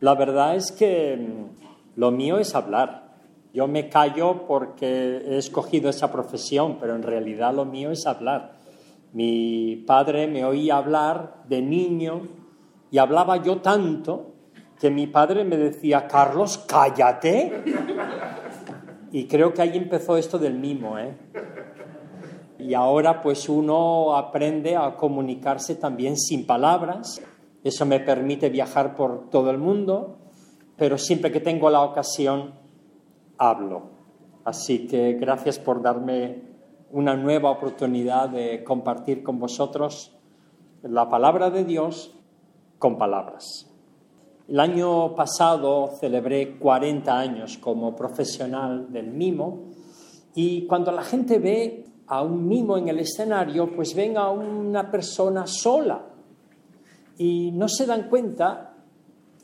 La verdad es que mm, lo mío es hablar. Yo me callo porque he escogido esa profesión, pero en realidad lo mío es hablar. Mi padre me oía hablar de niño y hablaba yo tanto que mi padre me decía, Carlos, cállate. Y creo que ahí empezó esto del mimo, ¿eh? Y ahora pues uno aprende a comunicarse también sin palabras. Eso me permite viajar por todo el mundo, pero siempre que tengo la ocasión, hablo. Así que gracias por darme una nueva oportunidad de compartir con vosotros la palabra de Dios con palabras. El año pasado celebré 40 años como profesional del mimo y cuando la gente ve a un mimo en el escenario, pues ven a una persona sola y no se dan cuenta,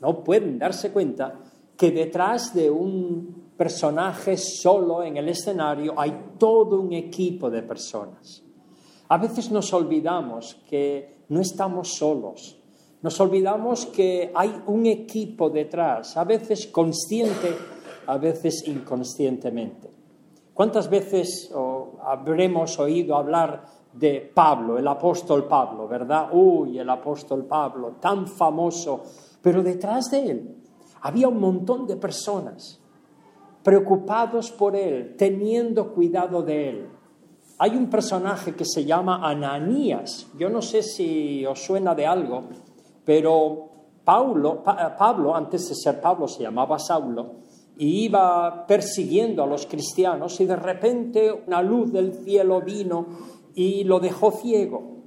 no pueden darse cuenta, que detrás de un personaje solo en el escenario hay todo un equipo de personas. A veces nos olvidamos que no estamos solos, nos olvidamos que hay un equipo detrás, a veces consciente, a veces inconscientemente. ¿Cuántas veces habremos oído hablar de Pablo, el apóstol Pablo, verdad? Uy, el apóstol Pablo, tan famoso, pero detrás de él había un montón de personas preocupados por él, teniendo cuidado de él. Hay un personaje que se llama Ananías, yo no sé si os suena de algo, pero Pablo, antes de ser Pablo, se llamaba Saulo, y iba persiguiendo a los cristianos y de repente una luz del cielo vino y lo dejó ciego.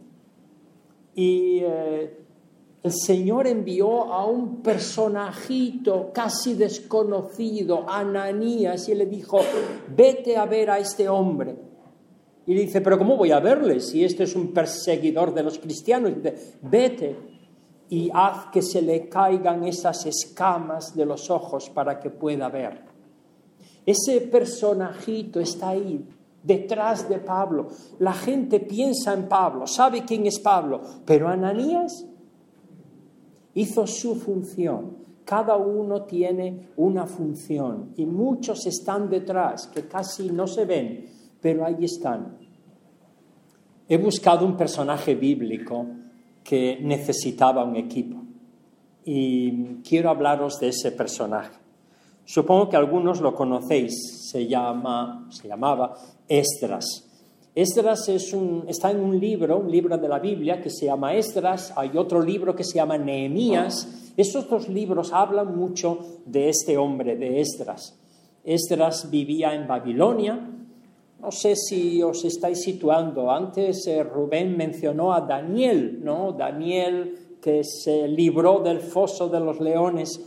Y eh, el Señor envió a un personajito casi desconocido, Ananías, y le dijo, vete a ver a este hombre. Y dice, pero ¿cómo voy a verle si este es un perseguidor de los cristianos? Y vete y haz que se le caigan esas escamas de los ojos para que pueda ver. Ese personajito está ahí, detrás de Pablo. La gente piensa en Pablo, sabe quién es Pablo, pero Ananías hizo su función. Cada uno tiene una función y muchos están detrás que casi no se ven, pero ahí están. He buscado un personaje bíblico que necesitaba un equipo. Y quiero hablaros de ese personaje. Supongo que algunos lo conocéis, se, llama, se llamaba Esdras. Esdras es un, está en un libro, un libro de la Biblia que se llama Esdras, hay otro libro que se llama Nehemías. Esos dos libros hablan mucho de este hombre, de Esdras. Esdras vivía en Babilonia, no sé si os estáis situando. Antes eh, Rubén mencionó a Daniel, ¿no? Daniel que se libró del foso de los leones.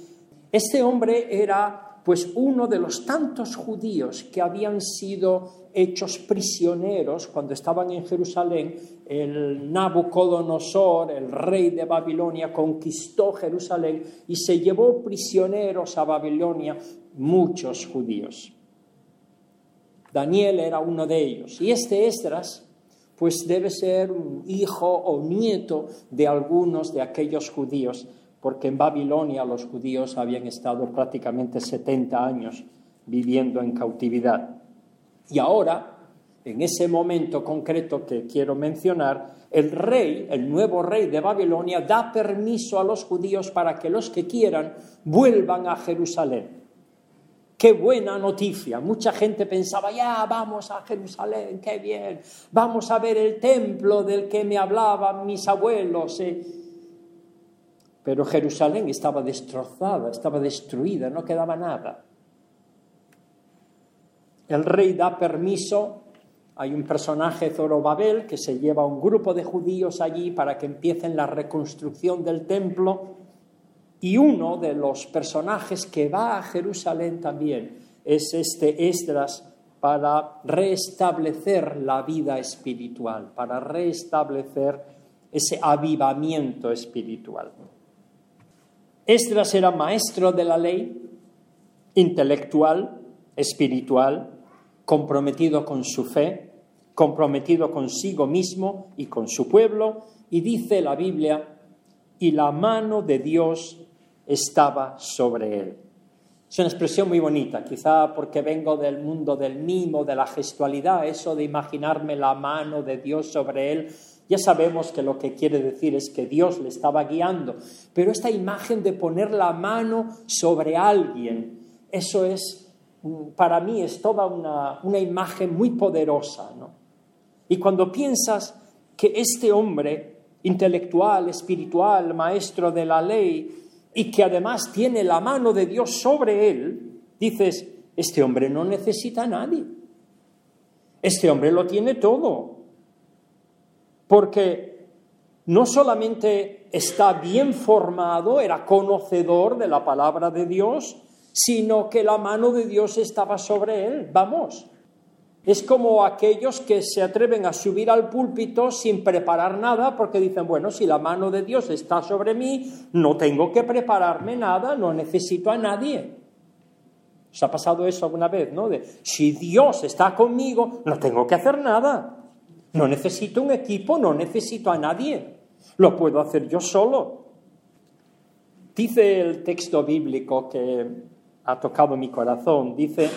Este hombre era pues uno de los tantos judíos que habían sido hechos prisioneros cuando estaban en Jerusalén. El Nabucodonosor, el rey de Babilonia, conquistó Jerusalén y se llevó prisioneros a Babilonia muchos judíos. Daniel era uno de ellos. Y este Esdras, pues debe ser un hijo o nieto de algunos de aquellos judíos, porque en Babilonia los judíos habían estado prácticamente 70 años viviendo en cautividad. Y ahora, en ese momento concreto que quiero mencionar, el rey, el nuevo rey de Babilonia, da permiso a los judíos para que los que quieran vuelvan a Jerusalén. Qué buena noticia. Mucha gente pensaba, ya, vamos a Jerusalén, qué bien. Vamos a ver el templo del que me hablaban mis abuelos. Eh". Pero Jerusalén estaba destrozada, estaba destruida, no quedaba nada. El rey da permiso, hay un personaje Zorobabel que se lleva a un grupo de judíos allí para que empiecen la reconstrucción del templo y uno de los personajes que va a Jerusalén también es este Esdras para restablecer la vida espiritual, para restablecer ese avivamiento espiritual. Esdras era maestro de la ley, intelectual, espiritual, comprometido con su fe, comprometido consigo mismo y con su pueblo, y dice la Biblia, y la mano de Dios estaba sobre él. Es una expresión muy bonita, quizá porque vengo del mundo del mimo, de la gestualidad, eso de imaginarme la mano de Dios sobre él. Ya sabemos que lo que quiere decir es que Dios le estaba guiando, pero esta imagen de poner la mano sobre alguien, eso es, para mí es toda una, una imagen muy poderosa. ¿no? Y cuando piensas que este hombre intelectual, espiritual, maestro de la ley, y que además tiene la mano de Dios sobre él, dices, este hombre no necesita a nadie. Este hombre lo tiene todo. Porque no solamente está bien formado, era conocedor de la palabra de Dios, sino que la mano de Dios estaba sobre él. Vamos, es como aquellos que se atreven a subir al púlpito sin preparar nada porque dicen, bueno, si la mano de Dios está sobre mí, no tengo que prepararme nada, no necesito a nadie. ¿Os ha pasado eso alguna vez, no? De, si Dios está conmigo, no tengo que hacer nada. No necesito un equipo, no necesito a nadie. Lo puedo hacer yo solo. Dice el texto bíblico que ha tocado mi corazón, dice,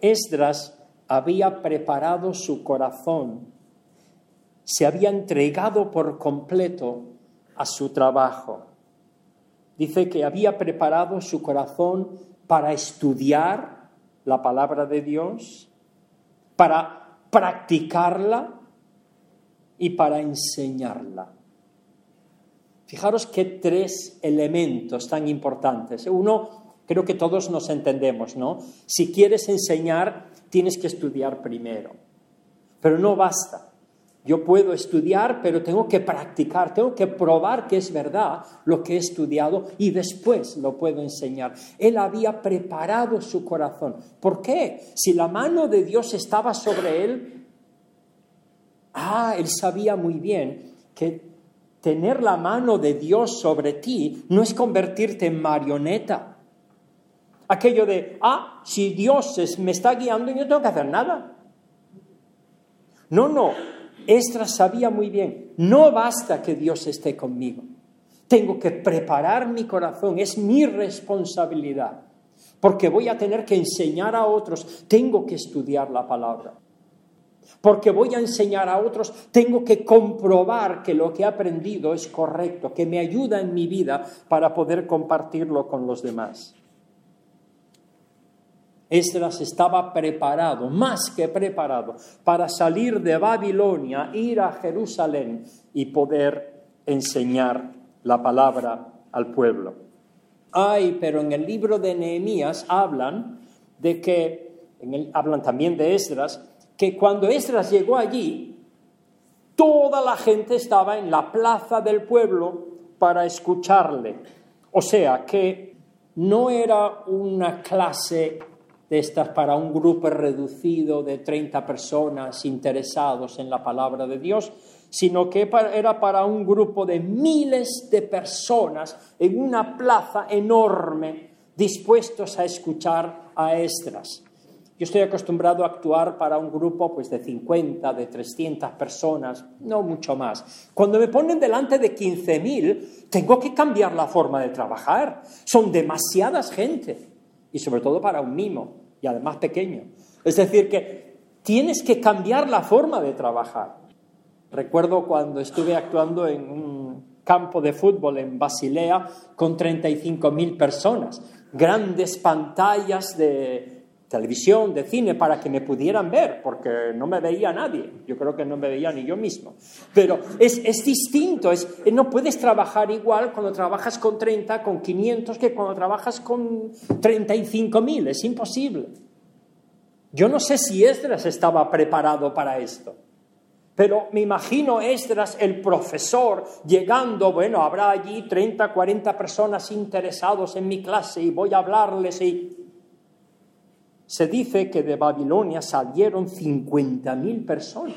Esdras había preparado su corazón, se había entregado por completo a su trabajo. Dice que había preparado su corazón para estudiar la palabra de Dios, para practicarla y para enseñarla. Fijaros qué tres elementos tan importantes. Uno, creo que todos nos entendemos, ¿no? Si quieres enseñar, tienes que estudiar primero. Pero no basta. Yo puedo estudiar, pero tengo que practicar, tengo que probar que es verdad lo que he estudiado y después lo puedo enseñar. Él había preparado su corazón. ¿Por qué? Si la mano de Dios estaba sobre él, ah, él sabía muy bien que tener la mano de Dios sobre ti no es convertirte en marioneta aquello de, ah, si Dios me está guiando, yo no tengo que hacer nada. No, no, Esdras sabía muy bien, no basta que Dios esté conmigo. Tengo que preparar mi corazón, es mi responsabilidad, porque voy a tener que enseñar a otros, tengo que estudiar la palabra. Porque voy a enseñar a otros, tengo que comprobar que lo que he aprendido es correcto, que me ayuda en mi vida para poder compartirlo con los demás. Esdras estaba preparado, más que preparado, para salir de Babilonia, ir a Jerusalén y poder enseñar la palabra al pueblo. Ay, pero en el libro de Nehemías hablan de que, hablan también de Esdras, que cuando Esdras llegó allí, toda la gente estaba en la plaza del pueblo para escucharle. O sea que no era una clase de estas para un grupo reducido de 30 personas interesados en la palabra de Dios, sino que era para un grupo de miles de personas en una plaza enorme dispuestos a escuchar a Estras. Yo estoy acostumbrado a actuar para un grupo pues, de 50, de 300 personas, no mucho más. Cuando me ponen delante de 15.000, tengo que cambiar la forma de trabajar. Son demasiadas gente y sobre todo para un mimo y además pequeño. Es decir, que tienes que cambiar la forma de trabajar. Recuerdo cuando estuve actuando en un campo de fútbol en Basilea con 35.000 personas, grandes pantallas de, televisión, de cine, para que me pudieran ver, porque no me veía nadie. Yo creo que no me veía ni yo mismo. Pero es, es distinto, es, no puedes trabajar igual cuando trabajas con 30, con 500, que cuando trabajas con 35.000. Es imposible. Yo no sé si Esdras estaba preparado para esto. Pero me imagino Esdras, el profesor, llegando, bueno, habrá allí 30, 40 personas interesados en mi clase y voy a hablarles y se dice que de Babilonia salieron 50.000 personas.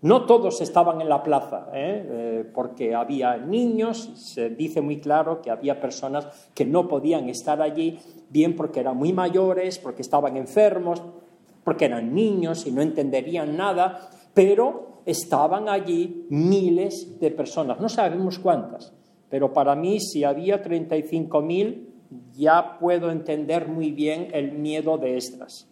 No todos estaban en la plaza, ¿eh? Eh, porque había niños, se dice muy claro que había personas que no podían estar allí, bien porque eran muy mayores, porque estaban enfermos, porque eran niños y no entenderían nada, pero estaban allí miles de personas, no sabemos cuántas, pero para mí si había 35.000 ya puedo entender muy bien el miedo de Esdras.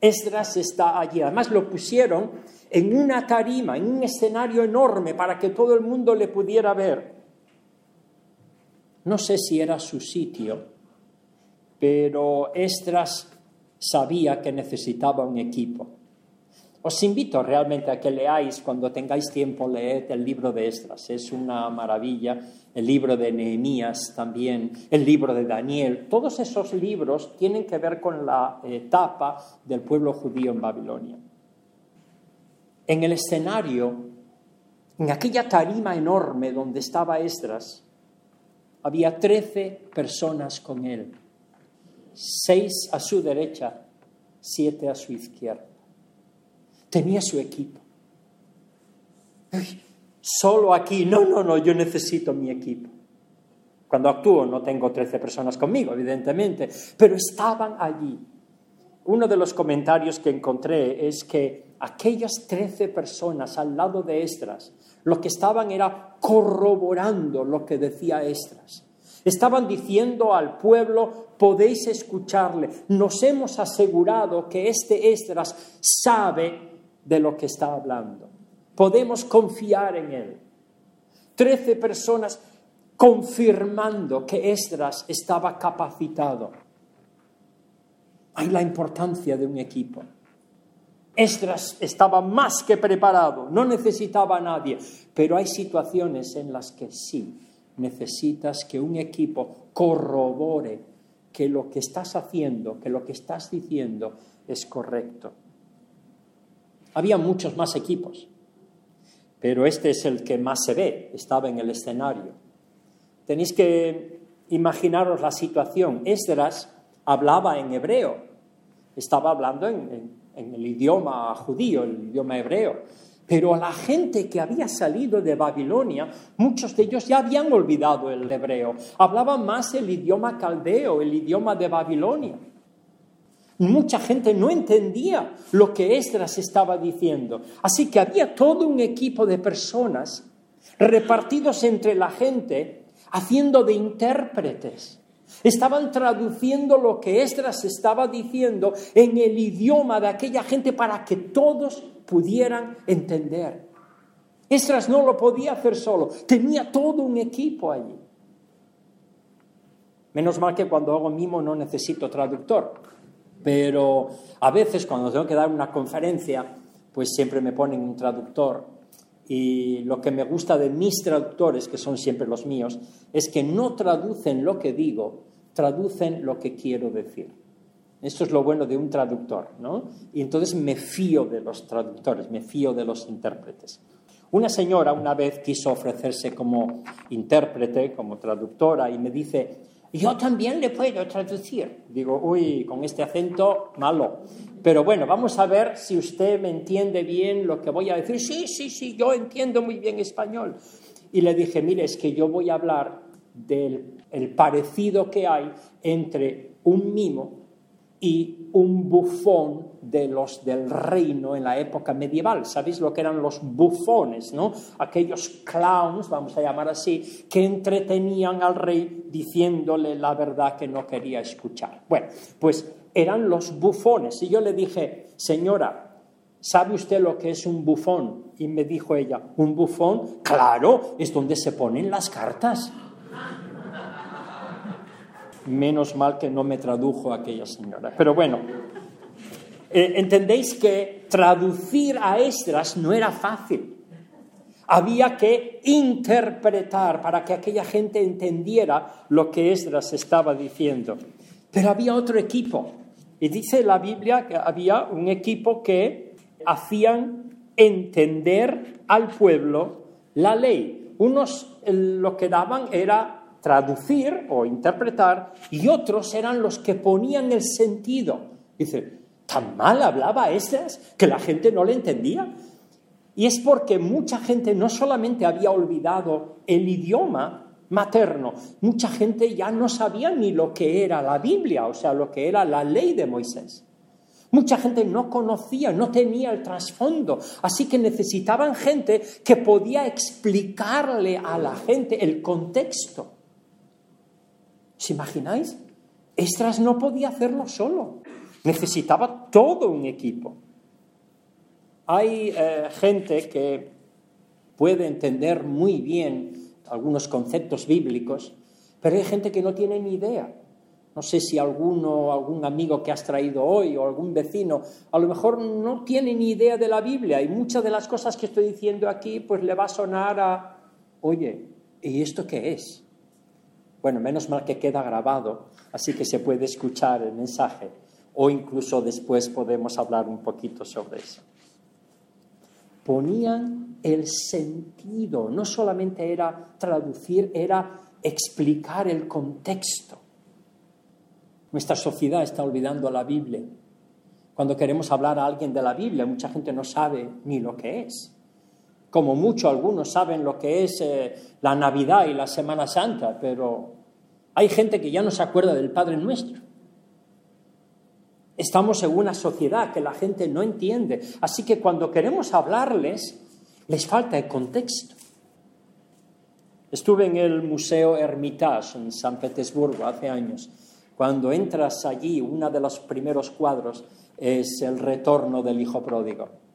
Esdras está allí, además lo pusieron en una tarima, en un escenario enorme para que todo el mundo le pudiera ver. No sé si era su sitio, pero Esdras sabía que necesitaba un equipo. Os invito realmente a que leáis, cuando tengáis tiempo, leed el libro de Esdras. Es una maravilla. El libro de Nehemías también, el libro de Daniel. Todos esos libros tienen que ver con la etapa del pueblo judío en Babilonia. En el escenario, en aquella tarima enorme donde estaba Esdras, había trece personas con él, seis a su derecha, siete a su izquierda tenía su equipo. Solo aquí, no, no, no, yo necesito mi equipo. Cuando actúo no tengo 13 personas conmigo, evidentemente, pero estaban allí. Uno de los comentarios que encontré es que aquellas 13 personas al lado de Estras, lo que estaban era corroborando lo que decía Estras. Estaban diciendo al pueblo, podéis escucharle, nos hemos asegurado que este Estras sabe de lo que está hablando. Podemos confiar en él. Trece personas confirmando que Esdras estaba capacitado. Hay la importancia de un equipo. Esdras estaba más que preparado, no necesitaba a nadie, pero hay situaciones en las que sí necesitas que un equipo corrobore que lo que estás haciendo, que lo que estás diciendo es correcto. Había muchos más equipos, pero este es el que más se ve, estaba en el escenario. Tenéis que imaginaros la situación. Esdras hablaba en hebreo, estaba hablando en, el idioma judío, el idioma hebreo. Pero la gente que había salido de Babilonia, muchos de ellos ya habían olvidado el hebreo, hablaban más el idioma caldeo, el idioma de Babilonia. Mucha gente no entendía lo que Esdras estaba diciendo. Así que había todo un equipo de personas repartidos entre la gente, haciendo de intérpretes. Estaban traduciendo lo que Esdras estaba diciendo en el idioma de aquella gente para que todos pudieran entender. Esdras no lo podía hacer solo, tenía todo un equipo allí. Menos mal que cuando hago mimo no necesito traductor pero a veces cuando tengo que dar una conferencia, pues siempre me ponen un traductor. Y lo que me gusta de mis traductores, que son siempre los míos, es que no traducen lo que digo, traducen lo que quiero decir. Esto es lo bueno de un traductor, ¿no? Y entonces me fío de los traductores, me fío de los intérpretes. Una señora una vez quiso ofrecerse como intérprete, como traductora, y me dice, yo también le puedo traducir. Digo, uy, con este acento malo. Pero bueno, vamos a ver si usted me entiende bien lo que voy a decir. Sí, sí, sí, yo entiendo muy bien español. Y le dije, mire, es que yo voy a hablar del el parecido que hay entre un mimo y un bufón de los del reino en la época medieval. ¿Sabéis lo que eran los bufones, no? Aquellos clowns, vamos a llamar así, que entretenían al rey diciéndole la verdad que no quería escuchar. Bueno, pues eran los bufones. Y yo le dije, señora, ¿sabe usted lo que es un bufón? Y me dijo ella, ¿un bufón? Claro, es donde se ponen las cartas. Menos mal que no me tradujo aquella señora. Pero bueno, eh, entendéis que traducir a Esdras no era fácil. Había que interpretar para que aquella gente entendiera lo que Esdras estaba diciendo. Pero había otro equipo. Y dice la Biblia que había un equipo que hacían entender al pueblo la ley. Unos lo que daban era traducir o interpretar y otros eran los que ponían el sentido. Dice, ¿tan mal hablaba Esdras que la gente no le entendía? Y es porque mucha gente no solamente había olvidado el idioma materno, mucha gente ya no sabía ni lo que era la Biblia, o sea, lo que era la ley de Moisés. Mucha gente no conocía, no tenía el trasfondo, así que necesitaban gente que podía explicarle a la gente el contexto. ¿Os imagináis? Estras no podía hacerlo solo, necesitaba todo un equipo. Hay eh, gente que puede entender muy bien algunos conceptos bíblicos, pero hay gente que no tiene ni idea. No sé si alguno, algún amigo que has traído hoy o algún vecino, a lo mejor no tiene ni idea de la Biblia y muchas de las cosas que estoy diciendo aquí, pues le va a sonar a, oye, ¿y esto qué es? Bueno, menos mal que queda grabado, así que se puede escuchar el mensaje o incluso después podemos hablar un poquito sobre eso. Ponían el sentido, no solamente era traducir, era explicar el contexto. Nuestra sociedad está olvidando la Biblia. Cuando queremos hablar a alguien de la Biblia, mucha gente no sabe ni lo que es. Como mucho, algunos saben lo que es eh, la Navidad y la Semana Santa, pero hay gente que ya no se acuerda del Padre Nuestro. Estamos en una sociedad que la gente no entiende. Así que cuando queremos hablarles, les falta el contexto. Estuve en el Museo Hermitage en San Petersburgo hace años cuando entras allí, uno de los primeros cuadros es el retorno del hijo pródigo.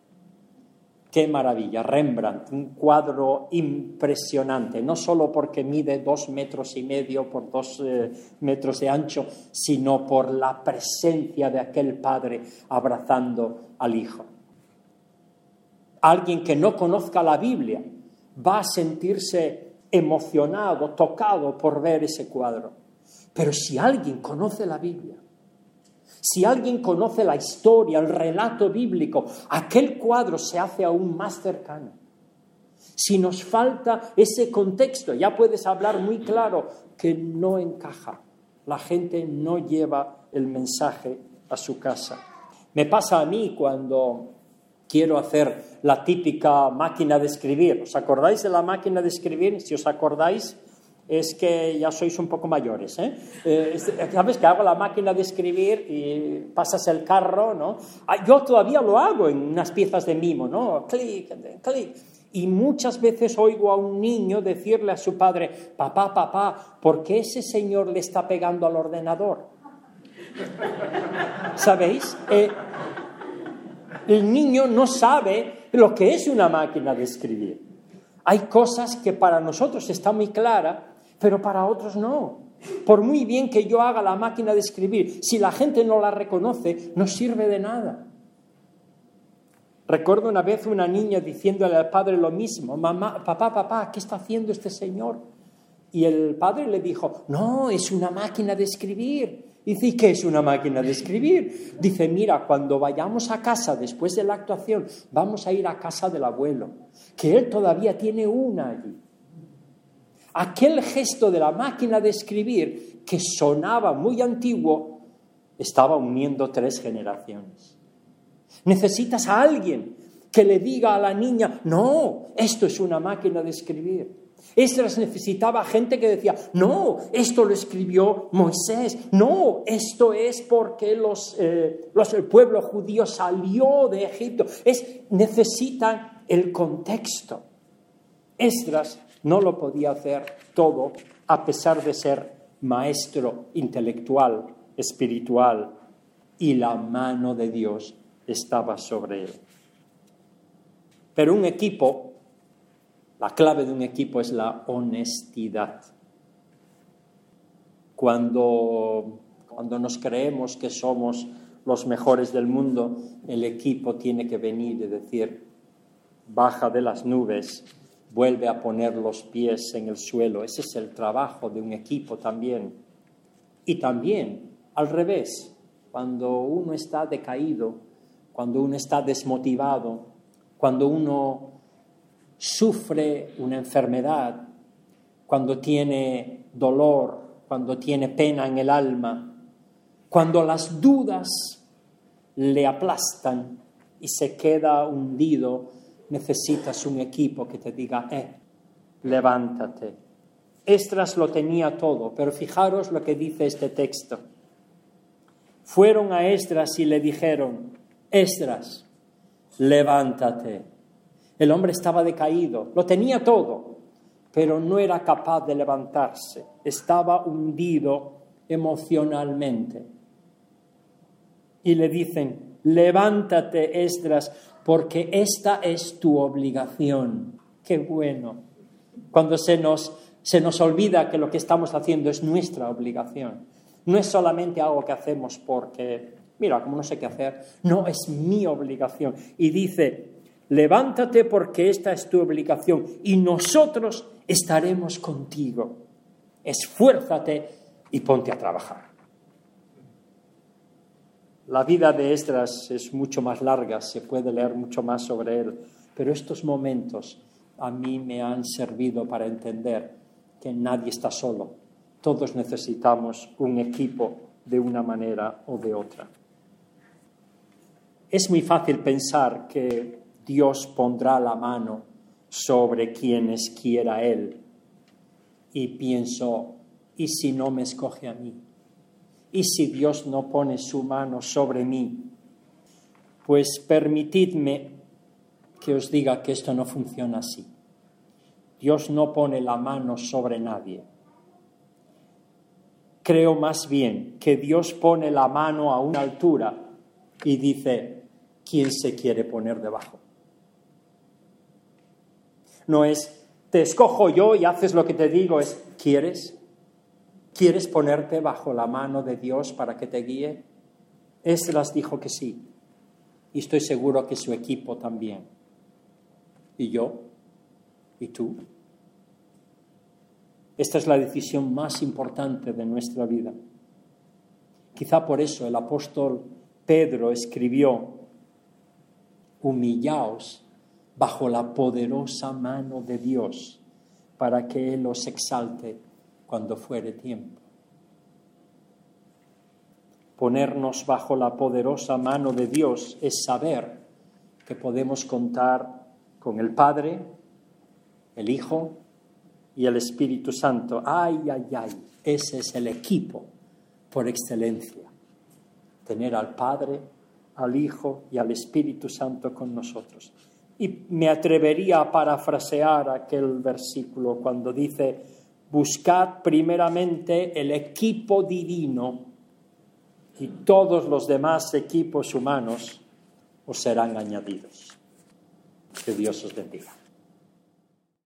Qué maravilla, Rembrandt, un cuadro impresionante, no solo porque mide dos metros y medio por dos eh, metros de ancho, sino por la presencia de aquel padre abrazando al hijo. Alguien que no conozca la Biblia va a sentirse emocionado, tocado por ver ese cuadro. Pero si alguien conoce la Biblia, si alguien conoce la historia, el relato bíblico, aquel cuadro se hace aún más cercano. Si nos falta ese contexto, ya puedes hablar muy claro que no encaja. La gente no lleva el mensaje a su casa. Me pasa a mí cuando quiero hacer la típica máquina de escribir. ¿Os acordáis de la máquina de escribir? Si os acordáis, es que ya sois un poco mayores. ¿eh? eh sabes que hago la máquina de escribir y pasas el carro, ¿no? Ah, yo todavía lo hago en unas piezas de mimo, ¿no? Clic, clic. Y muchas veces oigo a un niño decirle a su padre, papá, papá, ¿por qué ese señor le está pegando al ordenador? ¿Sabéis? Eh, el niño no sabe lo que es una máquina de escribir. Hay cosas que para nosotros está muy clara pero para otros no. Por muy bien que yo haga la máquina de escribir, si la gente no la reconoce, no sirve de nada. Recuerdo una vez una niña diciéndole al padre lo mismo, mamá, papá, papá, ¿qué está haciendo este señor? Y el padre le dijo, no, es una máquina de escribir. Dice, ¿y qué es una máquina de escribir? Dice, mira, cuando vayamos a casa después de la actuación, vamos a ir a casa del abuelo, que él todavía tiene una allí. Aquel gesto de la máquina de escribir, que sonaba muy antiguo, estaba uniendo tres generaciones. Necesitas a alguien que le diga a la niña, no, esto es una máquina de escribir. Esdras necesitaba gente que decía, no, esto lo escribió Moisés, no, esto es porque los, eh, el pueblo judío salió de Egipto. Es, necesitan el contexto. Esdras no lo podía hacer todo a pesar de ser maestro intelectual, espiritual, y la mano de Dios estaba sobre él. Pero un equipo, la clave de un equipo es la honestidad. Cuando, cuando nos creemos que somos los mejores del mundo, el equipo tiene que venir y decir, baja de las nubes vuelve a poner los pies en el suelo. Ese es el trabajo de un equipo también. Y también, al revés, cuando uno está decaído, cuando uno está desmotivado, cuando uno sufre una enfermedad, cuando tiene dolor, cuando tiene pena en el alma, cuando las dudas le aplastan y se queda hundido necesitas un equipo que te diga, eh, levántate. Estras lo tenía todo, pero fijaros lo que dice este texto. fueron a Esdras y le dijeron, Esdras, levántate. El hombre estaba decaído, lo tenía todo, pero no era capaz de levantarse, estaba hundido emocionalmente. Y le dicen, levántate, Esdras, porque esta es tu obligación. Qué bueno. Cuando se nos, se nos olvida que lo que estamos haciendo es nuestra obligación. No es solamente algo que hacemos porque, mira, como no sé qué hacer. No, es mi obligación. Y dice, levántate porque esta es tu obligación y nosotros estaremos contigo. Esfuérzate y ponte a trabajar. La vida de Esdras es mucho más larga, se puede leer mucho más sobre él, pero estos momentos a mí me han servido para entender que nadie está solo, todos necesitamos un equipo de una manera o de otra. Es muy fácil pensar que Dios pondrá la mano sobre quienes quiera Él. Y pienso, ¿y si no me escoge a mí? ¿Y si Dios no pone su mano sobre mí? Pues permitidme que os diga que esto no funciona así. Dios no pone la mano sobre nadie. Creo más bien que Dios pone la mano a una altura y dice, ¿quién se quiere poner debajo? No es, te escojo yo y haces lo que te digo, es, ¿quieres? ¿Quieres ponerte bajo la mano de Dios para que te guíe? las dijo que sí. Y estoy seguro que su equipo también. ¿Y yo? ¿Y tú? Esta es la decisión más importante de nuestra vida. Quizá por eso el apóstol Pedro escribió, humillaos bajo la poderosa mano de Dios para que Él os exalte cuando fuere tiempo. Ponernos bajo la poderosa mano de Dios es saber que podemos contar con el Padre, el Hijo y el Espíritu Santo. Ay, ay, ay, ese es el equipo por excelencia. Tener al Padre, al Hijo y al Espíritu Santo con nosotros. Y me atrevería a parafrasear aquel versículo cuando dice, buscad primeramente el equipo divino y todos los demás equipos humanos os serán añadidos. Que Dios os bendiga.